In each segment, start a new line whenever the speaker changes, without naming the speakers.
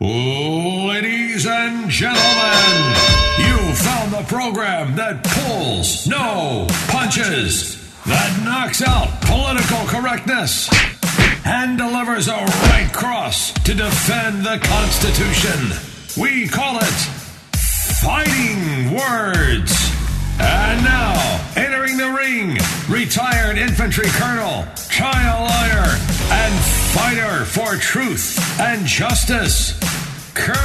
Ladies and gentlemen, you found the program that pulls, no punches, that knocks out political correctness, and delivers a right cross to defend the Constitution. We call it Fighting Words. And now, entering the ring, retired infantry colonel, trial lawyer, and fighter for truth and justice, Kurt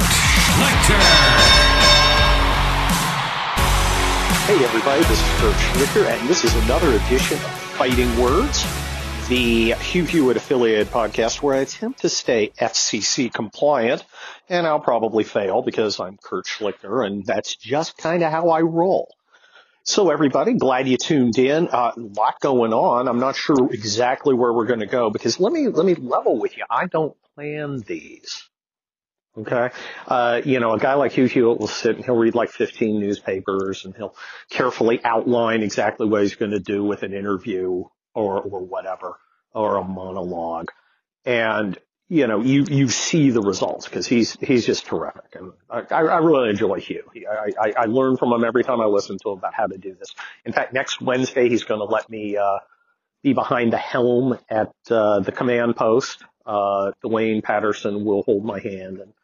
Schlichter.
Hey everybody, this is Kurt Schlichter, and this is another edition of Fighting Words, the Hugh Hewitt affiliated podcast where I attempt to stay FCC compliant, and I'll probably fail because I'm Kurt Schlichter, and that's just kind of how I roll. So everybody, glad you tuned in. Uh, a lot going on. I'm not sure exactly where we're going to go because let me let me level with you. I don't plan these. Okay. Uh, you know, a guy like Hugh Hewitt will sit and he'll read like 15 newspapers and he'll carefully outline exactly what he's going to do with an interview or, or whatever, or a monologue. And, you know, you, you see the results because he's, he's just terrific. And I, I really enjoy Hugh. I, I, I learn from him every time I listen to him about how to do this. In fact, next Wednesday, he's going to let me, uh, be behind the helm at, uh, the command post. Uh, Duane Patterson will hold my hand and,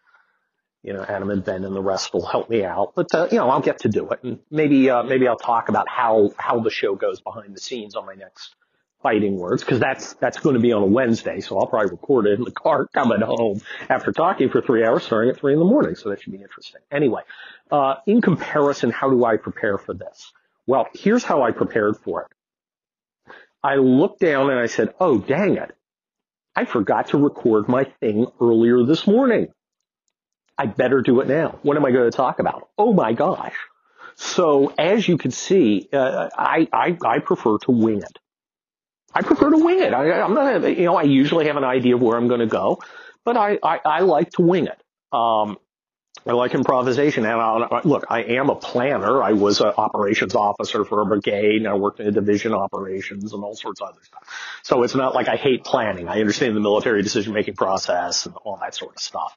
you know, Adam and Ben and the rest will help me out. But, uh, you know, I'll get to do it. And maybe, uh, maybe I'll talk about how, how the show goes behind the scenes on my next fighting words because that's that's going to be on a Wednesday, so I'll probably record it in the car coming home after talking for three hours, starting at three in the morning. So that should be interesting. Anyway, uh, in comparison, how do I prepare for this? Well, here's how I prepared for it. I looked down and I said, "Oh, dang it! I forgot to record my thing earlier this morning. I better do it now. What am I going to talk about? Oh my gosh!" So as you can see, uh, I, I I prefer to wing it. I prefer to wing it. I, I'm not, you know, I usually have an idea of where I'm going to go, but I, I, I like to wing it. Um, I like improvisation. And I, look, I am a planner. I was an operations officer for a brigade and I worked in a division operations and all sorts of other stuff. So it's not like I hate planning. I understand the military decision making process and all that sort of stuff.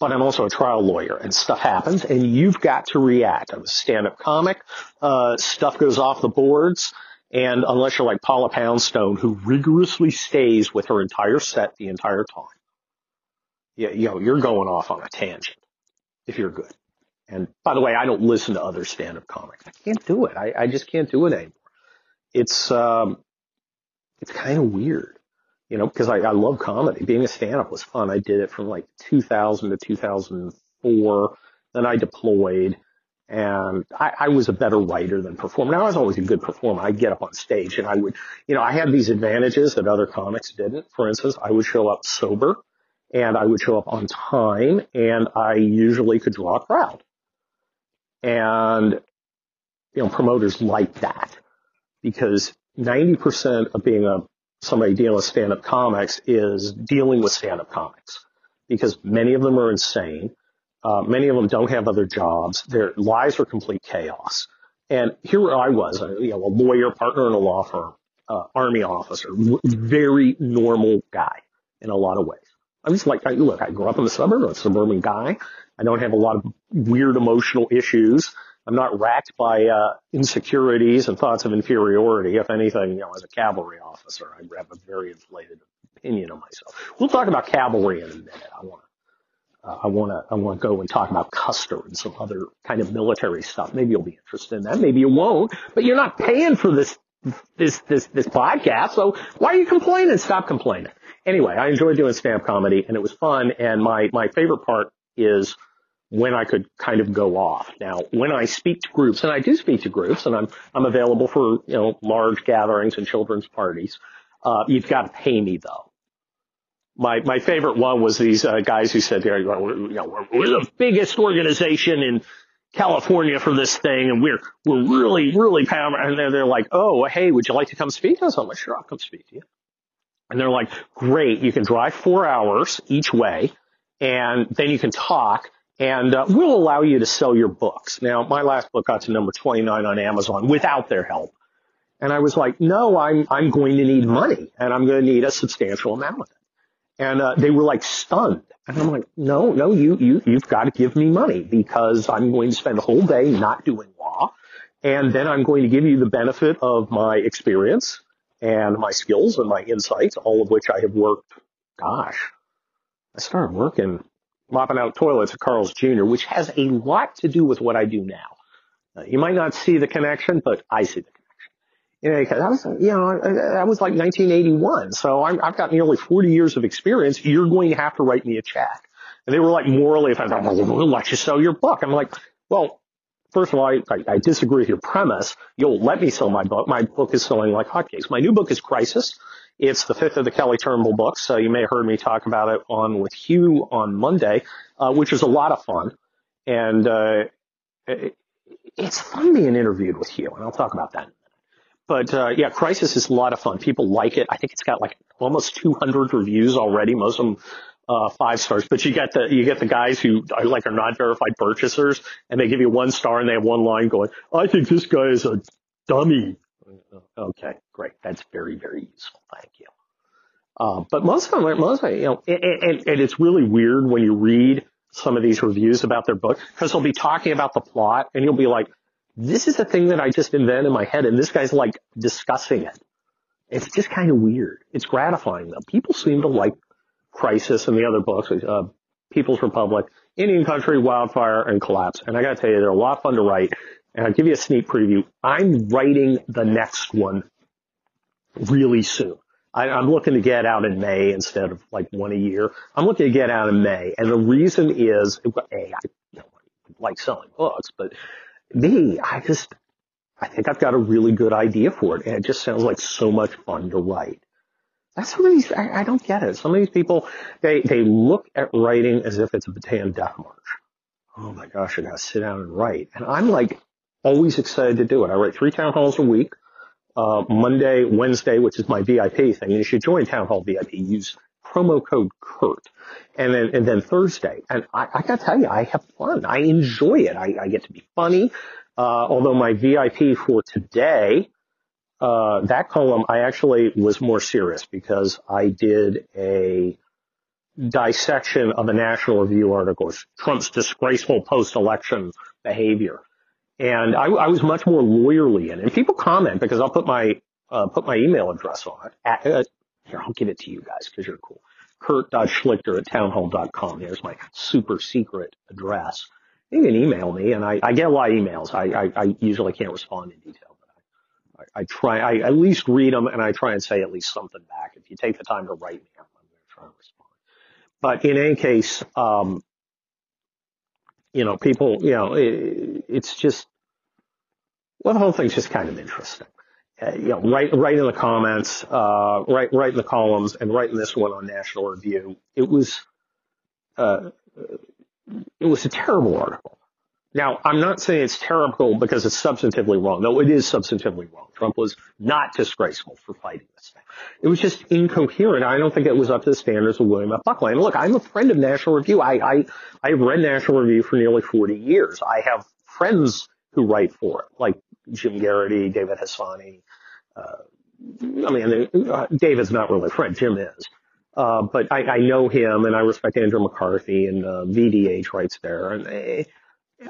But I'm also a trial lawyer and stuff happens and you've got to react. I'm a stand-up comic. Uh, stuff goes off the boards. And unless you're like Paula Poundstone, who rigorously stays with her entire set the entire time, you, you know, you're going off on a tangent if you're good. And by the way, I don't listen to other stand-up comics. I can't do it. I, I just can't do it anymore. It's, um, it's kind of weird, you know, because I, I love comedy. Being a stand-up was fun. I did it from like 2000 to 2004. Then I deployed and I, I, was a better writer than performer. Now I was always a good performer. I'd get up on stage and I would, you know, I had these advantages that other comics didn't. For instance, I would show up sober and I would show up on time and I usually could draw a crowd. And, you know, promoters like that because 90% of being a, somebody dealing with stand-up comics is dealing with stand-up comics because many of them are insane uh, many of them don't have other jobs. Their lives are complete chaos. And here I was, a, you know, a lawyer, partner in a law firm, uh, army officer, very normal guy in a lot of ways. I'm just like, look, I grew up in the suburb, I'm a suburban guy. I don't have a lot of weird emotional issues. I'm not racked by uh, insecurities and thoughts of inferiority. If anything, you know, as a cavalry officer, I have a very inflated opinion of myself. We'll talk about cavalry in a minute. I want to uh, I want to I want to go and talk about Custer and some other kind of military stuff. Maybe you'll be interested in that. Maybe you won't. But you're not paying for this this this this podcast, so why are you complaining? Stop complaining. Anyway, I enjoyed doing stand-up comedy, and it was fun. And my my favorite part is when I could kind of go off. Now, when I speak to groups, and I do speak to groups, and I'm I'm available for you know large gatherings and children's parties. Uh, you've got to pay me though my my favorite one was these uh, guys who said, you know, we're, we're the biggest organization in California for this thing, and we're we're really really powerful. And they're, they're like, oh, hey, would you like to come speak? To us?" I was like, sure, I'll come speak to you. And they're like, great, you can drive four hours each way, and then you can talk, and uh, we'll allow you to sell your books. Now, my last book got to number 29 on Amazon without their help. And I was like, no, I'm, I'm going to need money and I'm going to need a substantial amount of it. And uh, they were like stunned. And I'm like, no, no, you, you, you've got to give me money because I'm going to spend a whole day not doing law. And then I'm going to give you the benefit of my experience and my skills and my insights, all of which I have worked, gosh, I started working mopping out toilets at Carl's Jr., which has a lot to do with what I do now. Uh, you might not see the connection, but I see the connection. You know, cause I was, you know, that was like 1981. So i have got nearly 40 years of experience. You're going to have to write me a check. And they were like morally offended. We'll let you sell your book. I'm like, well, first of all, I, I, I disagree with your premise. You'll let me sell my book. My book is selling like hotcakes. My new book is Crisis. It's the fifth of the Kelly Turnbull books. So you may have heard me talk about it on with Hugh on Monday, uh, which is a lot of fun. And, uh, it, it's fun being interviewed with Hugh, and I'll talk about that but uh, yeah, Crisis is a lot of fun. People like it. I think it's got like almost 200 reviews already. Most of them uh, five stars. But you get the you get the guys who are like are not verified purchasers, and they give you one star, and they have one line going, "I think this guy is a dummy." Okay, great. That's very very useful. Thank you. Uh, but most of them, are, most of them, you know, and, and, and it's really weird when you read some of these reviews about their book because they'll be talking about the plot, and you'll be like, this is a thing that I just invented in my head and this guy's like discussing it. It's just kind of weird. It's gratifying though. People seem to like Crisis and the other books, uh, People's Republic, Indian Country, Wildfire, and Collapse. And I gotta tell you, they're a lot of fun to write. And I'll give you a sneak preview. I'm writing the next one really soon. I, I'm looking to get out in May instead of like one a year. I'm looking to get out in May. And the reason is, A, I like selling books, but me, I just, I think I've got a really good idea for it, and it just sounds like so much fun to write. That's some of these, I, I don't get it. Some of these people, they, they look at writing as if it's a Bataan death march. Oh my gosh, I gotta sit down and write. And I'm like always excited to do it. I write three town halls a week. Uh, Monday, Wednesday, which is my VIP thing. You should join Town Hall VIP. Use promo code Kurt. And then, and then Thursday. And I, I gotta tell you, I have fun. I enjoy it. I, I get to be funny. Uh, although my VIP for today, uh, that column, I actually was more serious because I did a dissection of a National Review article, Trump's disgraceful post-election behavior. And I, I was much more lawyerly in it. And people comment because I'll put my, uh, put my email address on it. At, uh, here, I'll give it to you guys because you're cool. Kurt.schlichter at townhall.com. There's my super secret address. You can email me and I, I get a lot of emails. I, I, I usually can't respond in detail, but I, I try, I at least read them and I try and say at least something back. If you take the time to write me, I'm going to try and respond. But in any case, um, you know, people, you know, it, it's just, well, the whole thing's just kind of interesting. Uh, you know, write, write in the comments, uh, write, write in the columns and write in this one on National Review. It was, uh, it was a terrible article. Now, I'm not saying it's terrible because it's substantively wrong. No, it is substantively wrong. Trump was not disgraceful for fighting this. It was just incoherent. I don't think it was up to the standards of William F. Buckley. And look, I'm a friend of National Review. I, I, I've read National Review for nearly 40 years. I have friends who write for it, like Jim Geraghty, David Harsanyi. Uh, I mean, uh, David's not really a friend. Jim is. Uh, but I, I know him and I respect Andrew McCarthy and uh, VDH writes there. And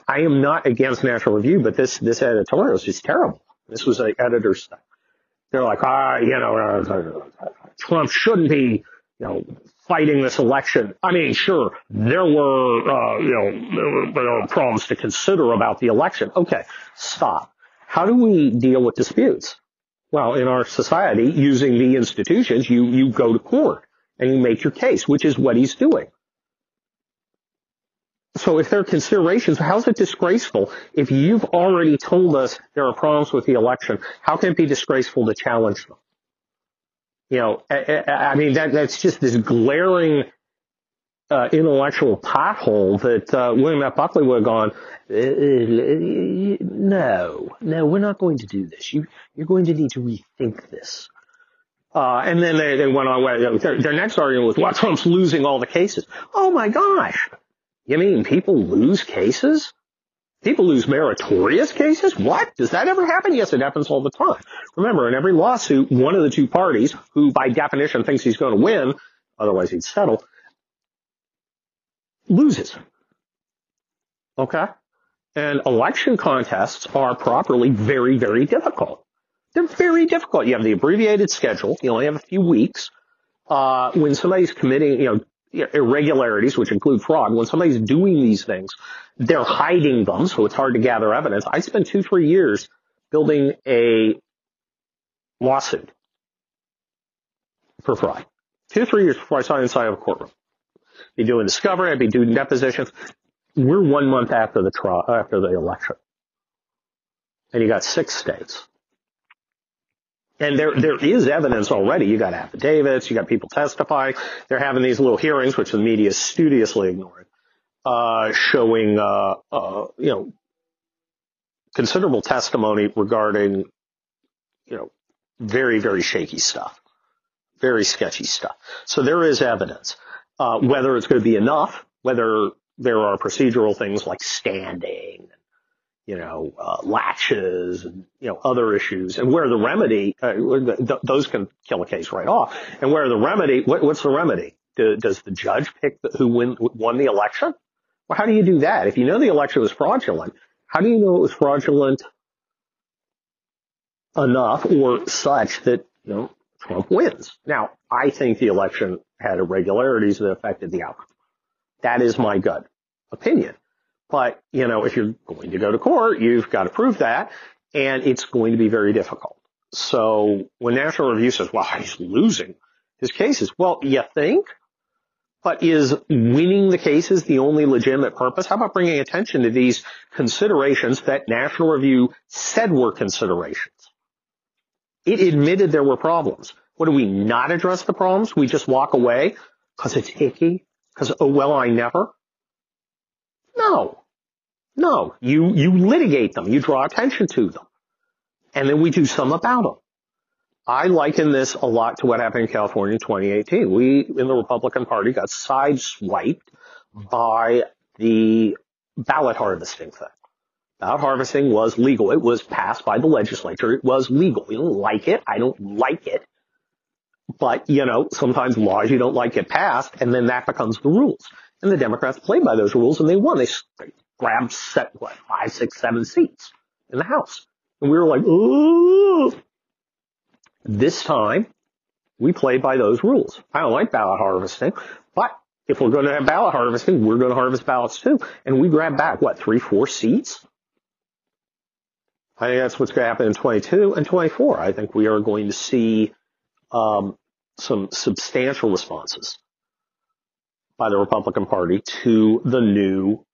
I, am not against National Review, but this this editorial is just terrible. This was an editor's. They're like, ah, you know, uh, Trump shouldn't be, you know, fighting this election. I mean, sure, there were, uh, you know, there were problems to consider about the election. Okay, stop. How do we deal with disputes? Well, in our society, using the institutions, you, you go to court and you make your case, which is what he's doing. So if there are considerations, how's it disgraceful? If you've already told us there are problems with the election, how can it be disgraceful to challenge them? You know, I, I mean, that, that's just this glaring uh, intellectual pothole that uh, William F. Buckley would have gone, uh, no, no, we're not going to do this. You, you're going to need to rethink this. Uh, and then they, they went on. Their, their next argument was, well, Trump's losing all the cases. Oh my gosh. You mean people lose cases? People lose meritorious cases? What? Does that ever happen? Yes, it happens all the time. Remember, in every lawsuit, one of the two parties, who by definition thinks he's going to win, otherwise he'd settle, loses. Okay? And election contests are properly very, very difficult. They're very difficult. You have the abbreviated schedule. You only have a few weeks. Uh, when somebody's committing, you know, irregularities, which include fraud, when somebody's doing these things, they're hiding them, so it's hard to gather evidence. I spent two, three years building a lawsuit for fraud. Two, three years before I saw inside of a courtroom. Be doing discovery, I'd be doing depositions. We're one month after the trial, after the election. And you got six states. And there, there is evidence already. You got affidavits, you got people testifying. They're having these little hearings, which the media is studiously ignoring, uh, showing, uh, uh, you know, considerable testimony regarding, you know, very, very shaky stuff, very sketchy stuff. So there is evidence. Uh, whether it's going to be enough, whether there are procedural things like standing, you know, uh, laches and, you know, other issues and where the remedy, uh, th- those can kill a case right off. And where the remedy, what, what's the remedy? Do, does the judge pick the, who win, won the election? Well, how do you do that? If you know the election was fraudulent, how do you know it was fraudulent enough or such that, you know, Trump wins? Now, I think the election had irregularities that affected the outcome. That is my gut opinion. But, you know, if you're going to go to court, you've got to prove that and it's going to be very difficult. So when National Review says, well, he's losing his cases, well, you think? But is winning the cases the only legitimate purpose? How about bringing attention to these considerations that National Review said were considerations? It admitted there were problems. What do we not address the problems? We just walk away because it's icky? Because, oh, well, I never? No. No. You, you litigate them. You draw attention to them. And then we do some about them. I liken this a lot to what happened in California in 2018. We, in the Republican Party, got sideswiped by the ballot harvesting thing. Ballot harvesting was legal. It was passed by the legislature. It was legal. We don't like it. I don't like it. But, you know, sometimes laws you don't like get passed and then that becomes the rules. And the Democrats played by those rules and they won. They grabbed set, what, five, six, seven seats in the House. And we were like, ooh. This time, we played by those rules. I don't like ballot harvesting, but if we're going to have ballot harvesting, we're going to harvest ballots too. And we grabbed back, what, three, four seats? I think that's what's going to happen in 22 and 24. I think we are going to see um, some substantial responses by the Republican Party to the new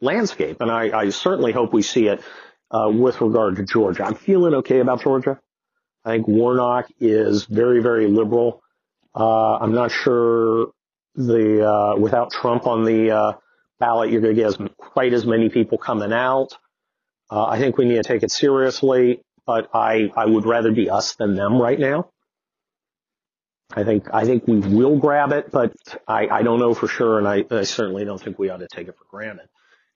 landscape. And I, I certainly hope we see it uh, with regard to Georgia. I'm feeling okay about Georgia. I think Warnock is very, very liberal. Uh, I'm not sure the uh, without Trump on the uh, ballot, you're going to get as, quite as many people coming out. Uh, I think we need to take it seriously, but I, I would rather be us than them right now. I think I think we will grab it, but I, I don't know for sure, and I, I certainly don't think we ought to take it for granted.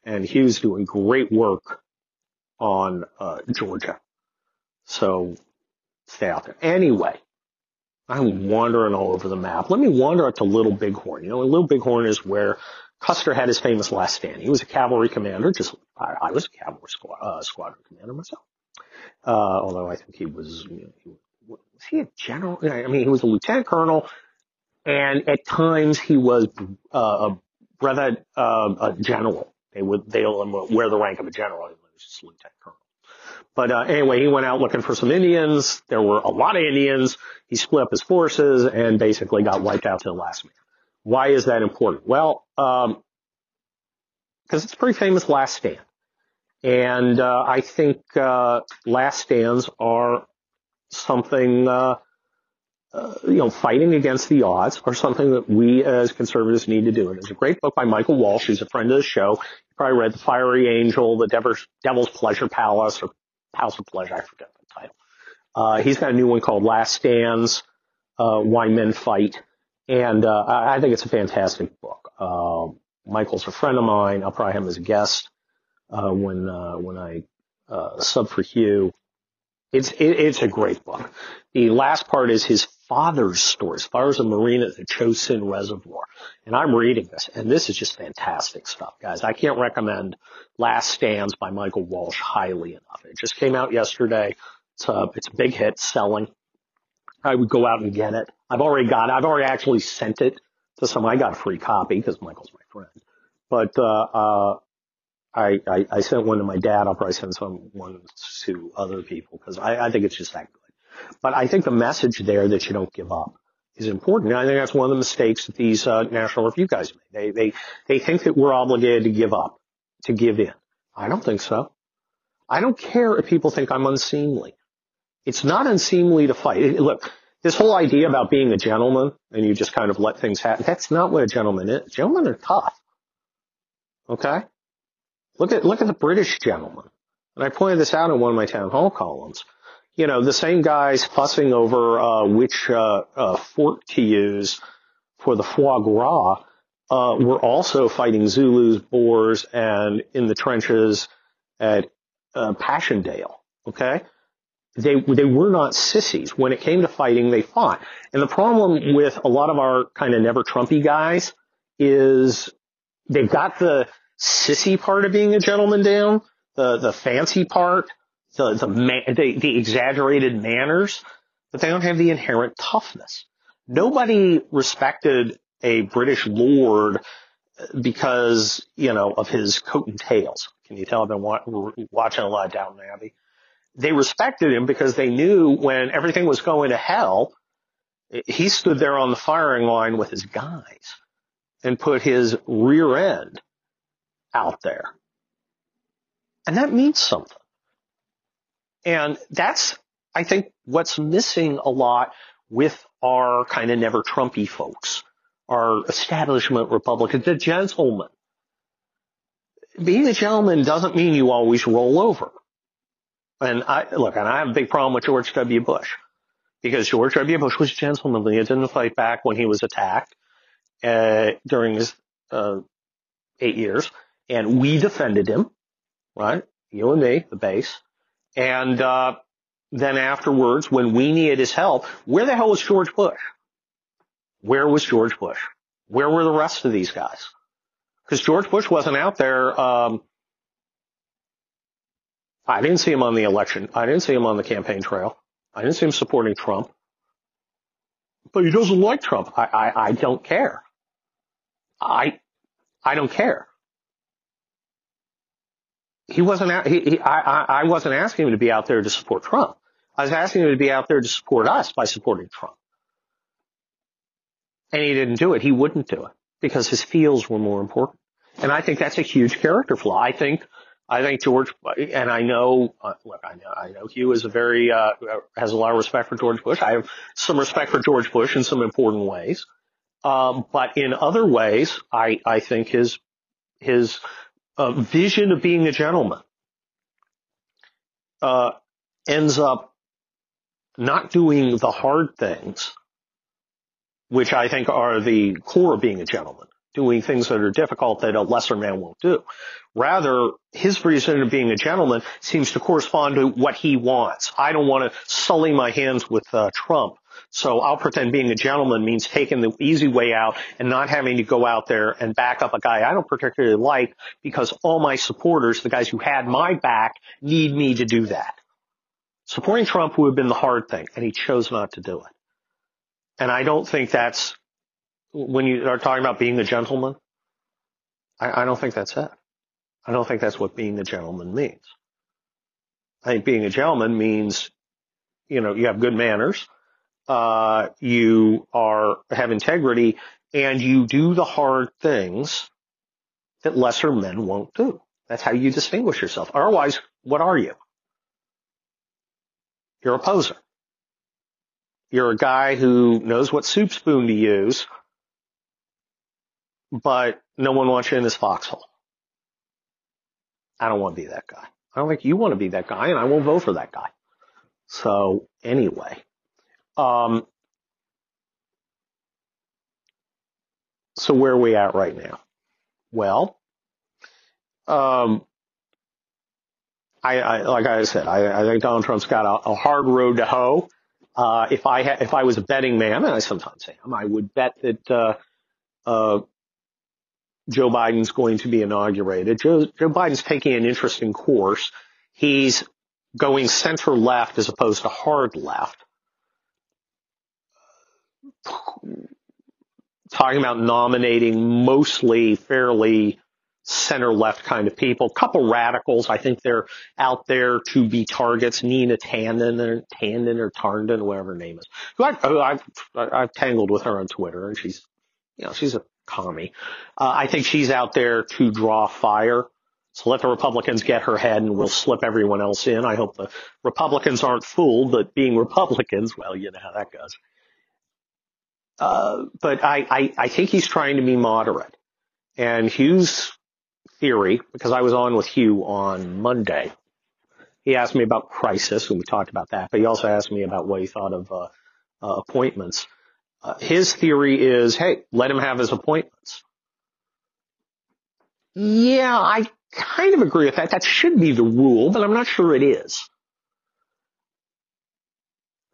And Hugh's doing great work on uh, Georgia, so stay out there. Anyway, I'm wandering all over the map. Let me wander up to Little Bighorn. You know, Little Bighorn is where Custer had his famous last stand. He was a cavalry commander, just I, I was a cavalry squad, uh, squadron commander myself. Uh, although I think he was, you know, he was he a general? I mean, he was a lieutenant colonel, and at times he was uh, a brevet uh, a general. They would they'll wear the rank of a general. He was just lieutenant colonel. But uh, anyway, he went out looking for some Indians. There were a lot of Indians. He split up his forces and basically got wiped out to the last man. Why is that important? Well, um, because it's a pretty famous last stand. And uh, I think uh, last stands are something, uh, uh, you know, fighting against the odds or something that we as conservatives need to do. And there's a great book by Michael Walsh. He's a friend of the show. You probably read The Fiery Angel, The Devil's, Devil's Pleasure Palace, or House of Pleasure. I forget the title. Uh, he's got a new one called Last Stands, uh, Why Men Fight. And, uh, I think it's a fantastic book. Uh, Michael's a friend of mine. I'll probably have him as a guest, uh, when, uh, when I, uh, sub for Hugh It's it, it's a great book. The last part is his father's story. His father's a marine at the Chosin Reservoir, and I'm reading this, and this is just fantastic stuff, guys. I can't recommend Last Stands by Michael Walsh highly enough. It just came out yesterday. It's a it's a big hit, selling. I would go out and get it. I've already got. It. I've already actually sent it to some. I got a free copy because Michael's my friend. But uh, uh, I, I, I sent one to my dad. I'll probably send some one to other people because I, I think it's just that good. But I think the message there that you don't give up is important. And I think that's one of the mistakes that these uh, National Review guys made. They they they think that we're obligated to give up, to give in. I don't think so. I don't care if people think I'm unseemly. It's not unseemly to fight. Look, this whole idea about being a gentleman and you just kind of let things happen, that's not what a gentleman is. Gentlemen are tough. Okay? Look at, look at the British gentleman. And I pointed this out in one of my town hall columns. You know, the same guys fussing over, uh, which, uh, uh, fork to use for the foie gras, uh, were also fighting Zulus, Boers, and in the trenches at, uh, Passchendaele. Okay? They, they were not sissies. When it came to fighting, they fought. And the problem with a lot of our kind of never Trumpy guys is they've got the, sissy part of being a gentleman down, the the fancy part, the the the, the exaggerated manners, but they don't have the inherent toughness. Nobody respected a British lord because you know of his coat and tails. Can you tell I've been wa- watching a lot of Downton Abbey? They respected him because they knew when everything was going to hell, he stood there on the firing line with his guys and put his rear end out there. And that means something. And that's, I think, what's missing a lot with our kind of never Trumpy folks, our establishment Republicans, the gentlemen. Being a gentleman doesn't mean you always roll over. And I, look, and I have a big problem with George W. Bush because George W. Bush was a gentlemanly. He didn't fight back when he was attacked uh, during his uh, eight years and we defended him, right? You and me, the base. And uh, then afterwards, when we needed his help, where the hell was George Bush? Where was George Bush? Where were the rest of these guys? Because George Bush wasn't out there. Um, I didn't see him on the election. I didn't see him on the campaign trail. I didn't see him supporting Trump. But he doesn't like Trump. I, I, I don't care. I, I don't care he wasn't, he, he, I, I wasn't asking him to be out there to support Trump. I was asking him to be out there to support us by supporting Trump. And he didn't do it. He wouldn't do it because his feels were more important. And I think that's a huge character flaw. I think, I think George, and I know, uh, look, I know, I know Hugh is a very, uh, has a lot of respect for George Bush. I have some respect for George Bush in some important ways. Um, but in other ways, I, I think his, his uh, vision of being a gentleman uh, ends up not doing the hard things, which I think are the core of being a gentleman, doing things that are difficult that a lesser man won't do. Rather, his vision of being a gentleman seems to correspond to what he wants. I don't want to sully my hands with uh, Trump. So I'll pretend being a gentleman means taking the easy way out and not having to go out there and back up a guy I don't particularly like because all my supporters, the guys who had my back, need me to do that. Supporting Trump would have been the hard thing and he chose not to do it. And I don't think that's, when you are talking about being a gentleman, I, I don't think that's it. I don't think that's what being a gentleman means. I think being a gentleman means, you know, you have good manners uh, you are have integrity, and you do the hard things that lesser men won't do. That's how you distinguish yourself. Otherwise, what are you? You're a poser. You're a guy who knows what soup spoon to use, but no one wants you in this foxhole. I don't want to be that guy. I don't think you want to be that guy, and I won't vote for that guy. So anyway, um, so where are we at right now? Well, um, I, I like I said, I, I think Donald Trump's got a, a hard road to hoe. Uh, if I ha- if I was a betting man, and I sometimes am, I would bet that uh, uh, Joe Biden's going to be inaugurated. Joe, Joe Biden's taking an interesting course. He's going center left as opposed to hard left. Talking about nominating mostly fairly center left kind of people. A couple radicals. I think they're out there to be targets. Nina Tanden or Tanden or Tarndon, whatever her name is. Who I, I've, I've tangled with her on Twitter and she's, you know, she's a commie. Uh, I think she's out there to draw fire. So let the Republicans get her head and we'll slip everyone else in. I hope the Republicans aren't fooled but being Republicans, well, you know how that goes. Uh, but I, I, I think he's trying to be moderate. And Hugh's theory, because I was on with Hugh on Monday, he asked me about crisis, and we talked about that, but he also asked me about what he thought of uh, uh, appointments. Uh, his theory is, hey, let him have his appointments. Yeah, I kind of agree with that. That should be the rule, but I'm not sure it is.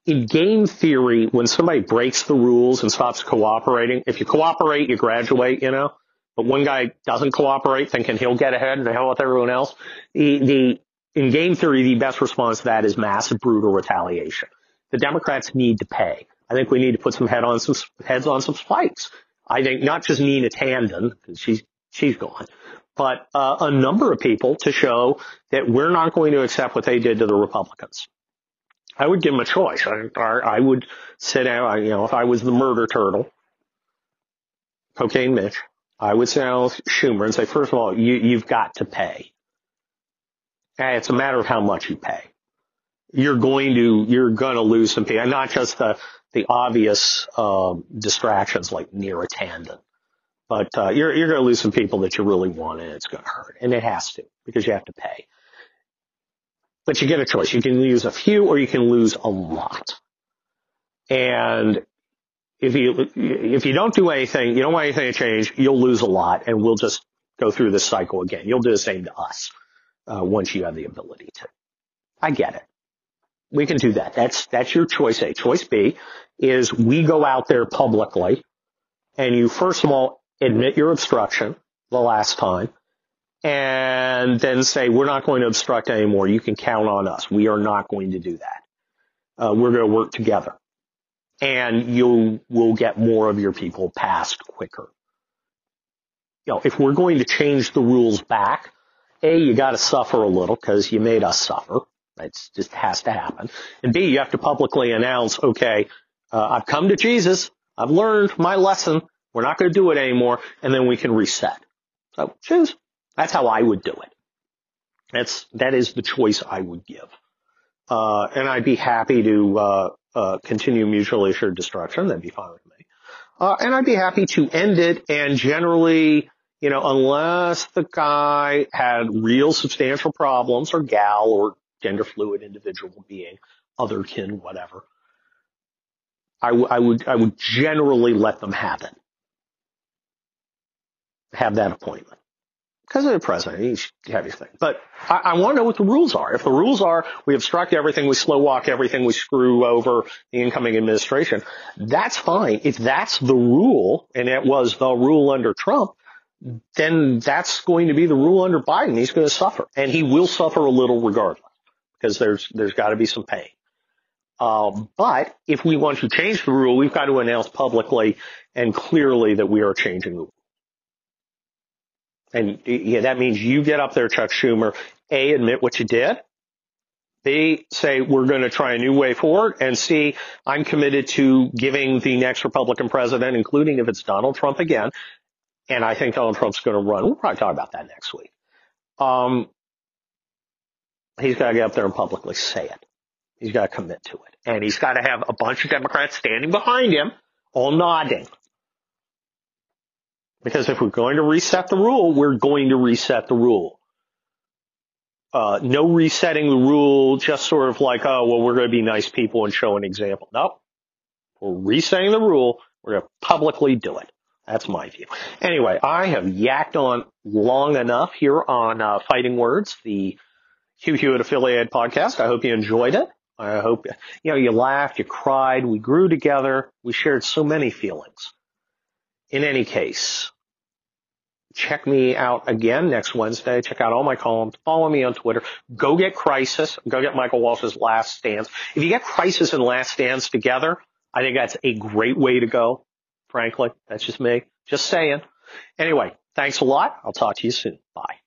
In game theory, when somebody breaks the rules and stops cooperating, if you cooperate, you graduate, you know, but one guy doesn't cooperate thinking he'll get ahead and the hell with everyone else. The, the, in game theory, the best response to that is massive brutal retaliation. The Democrats need to pay. I think we need to put some head on some heads on some spikes. I think not just Nina Tanden, because she's she's gone, but uh, a number of people to show that we're not going to accept what they did to the Republicans. I would give him a choice. I, I would sit down, you know, if I was the murder turtle, cocaine Mitch, I would sit down with Schumer and say, first of all, you, you've got to pay. And it's a matter of how much you pay. You're going to, you're going to lose some people, and not just the, the obvious, um, distractions like Neera Tanden but uh, you're you're going to lose some people that you really want, and it's going to hurt, and it has to because you have to pay. But you get a choice. You can lose a few, or you can lose a lot. And if you if you don't do anything, you don't want anything to change, you'll lose a lot, and we'll just go through this cycle again. You'll do the same to us uh, once you have the ability to. I get it. We can do that. That's that's your choice A. Choice B is we go out there publicly, and you first of all admit your obstruction the last time, and then say, we're not going to obstruct anymore. You can count on us. We are not going to do that. Uh, we're going to work together. And you will get more of your people passed quicker. You know, if we're going to change the rules back, A, you got to suffer a little because you made us suffer. It just has to happen. And B, you have to publicly announce, okay, uh, I've come to Jesus. I've learned my lesson. We're not going to do it anymore, and then we can reset. So choose. That's how I would do it. That's that is the choice I would give, uh, and I'd be happy to uh, uh, continue mutually assured destruction. That'd be fine with me, uh, and I'd be happy to end it. And generally, you know, unless the guy had real substantial problems, or gal, or gender fluid individual being, other kin, whatever, I, w- I would I would generally let them have it have that appointment. Because of the president, he should have his thing. But I, I want to know what the rules are. If the rules are we obstruct everything, we slow walk everything, we screw over the incoming administration, that's fine. If that's the rule, and it was the rule under Trump, then that's going to be the rule under Biden. He's going to suffer, and he will suffer a little regardless, because there's there's got to be some pain. Um, but if we want to change the rule, we've got to announce publicly and clearly that we are changing the rule. And yeah, that means you get up there, Chuck Schumer, A, admit what you did. B, say we're going to try a new way forward. And C, I'm committed to giving the next Republican president, including if it's Donald Trump again, and I think Donald Trump's going to run. We'll probably talk about that next week. Um, he's got to get up there and publicly say it. He's got to commit to it. And he's got to have a bunch of Democrats standing behind him, all nodding. Because if we're going to reset the rule, we're going to reset the rule. Uh, no resetting the rule, just sort of like, oh, well, we're going to be nice people and show an example. Nope. We're resetting the rule. We're going to publicly do it. That's my view. Anyway, I have yacked on long enough here on uh, Fighting Words, the Hugh Hewitt affiliated podcast. I hope you enjoyed it. I hope, you know, you laughed, you cried, we grew together, we shared so many feelings. In any case, check me out again next Wednesday. Check out all my columns. Follow me on Twitter. Go get Crisis. Go get Michael Walsh's Last Stands. If you get Crisis and Last Stands together, I think that's a great way to go. Frankly, that's just me. Just saying. Anyway, thanks a lot. I'll talk to you soon. Bye.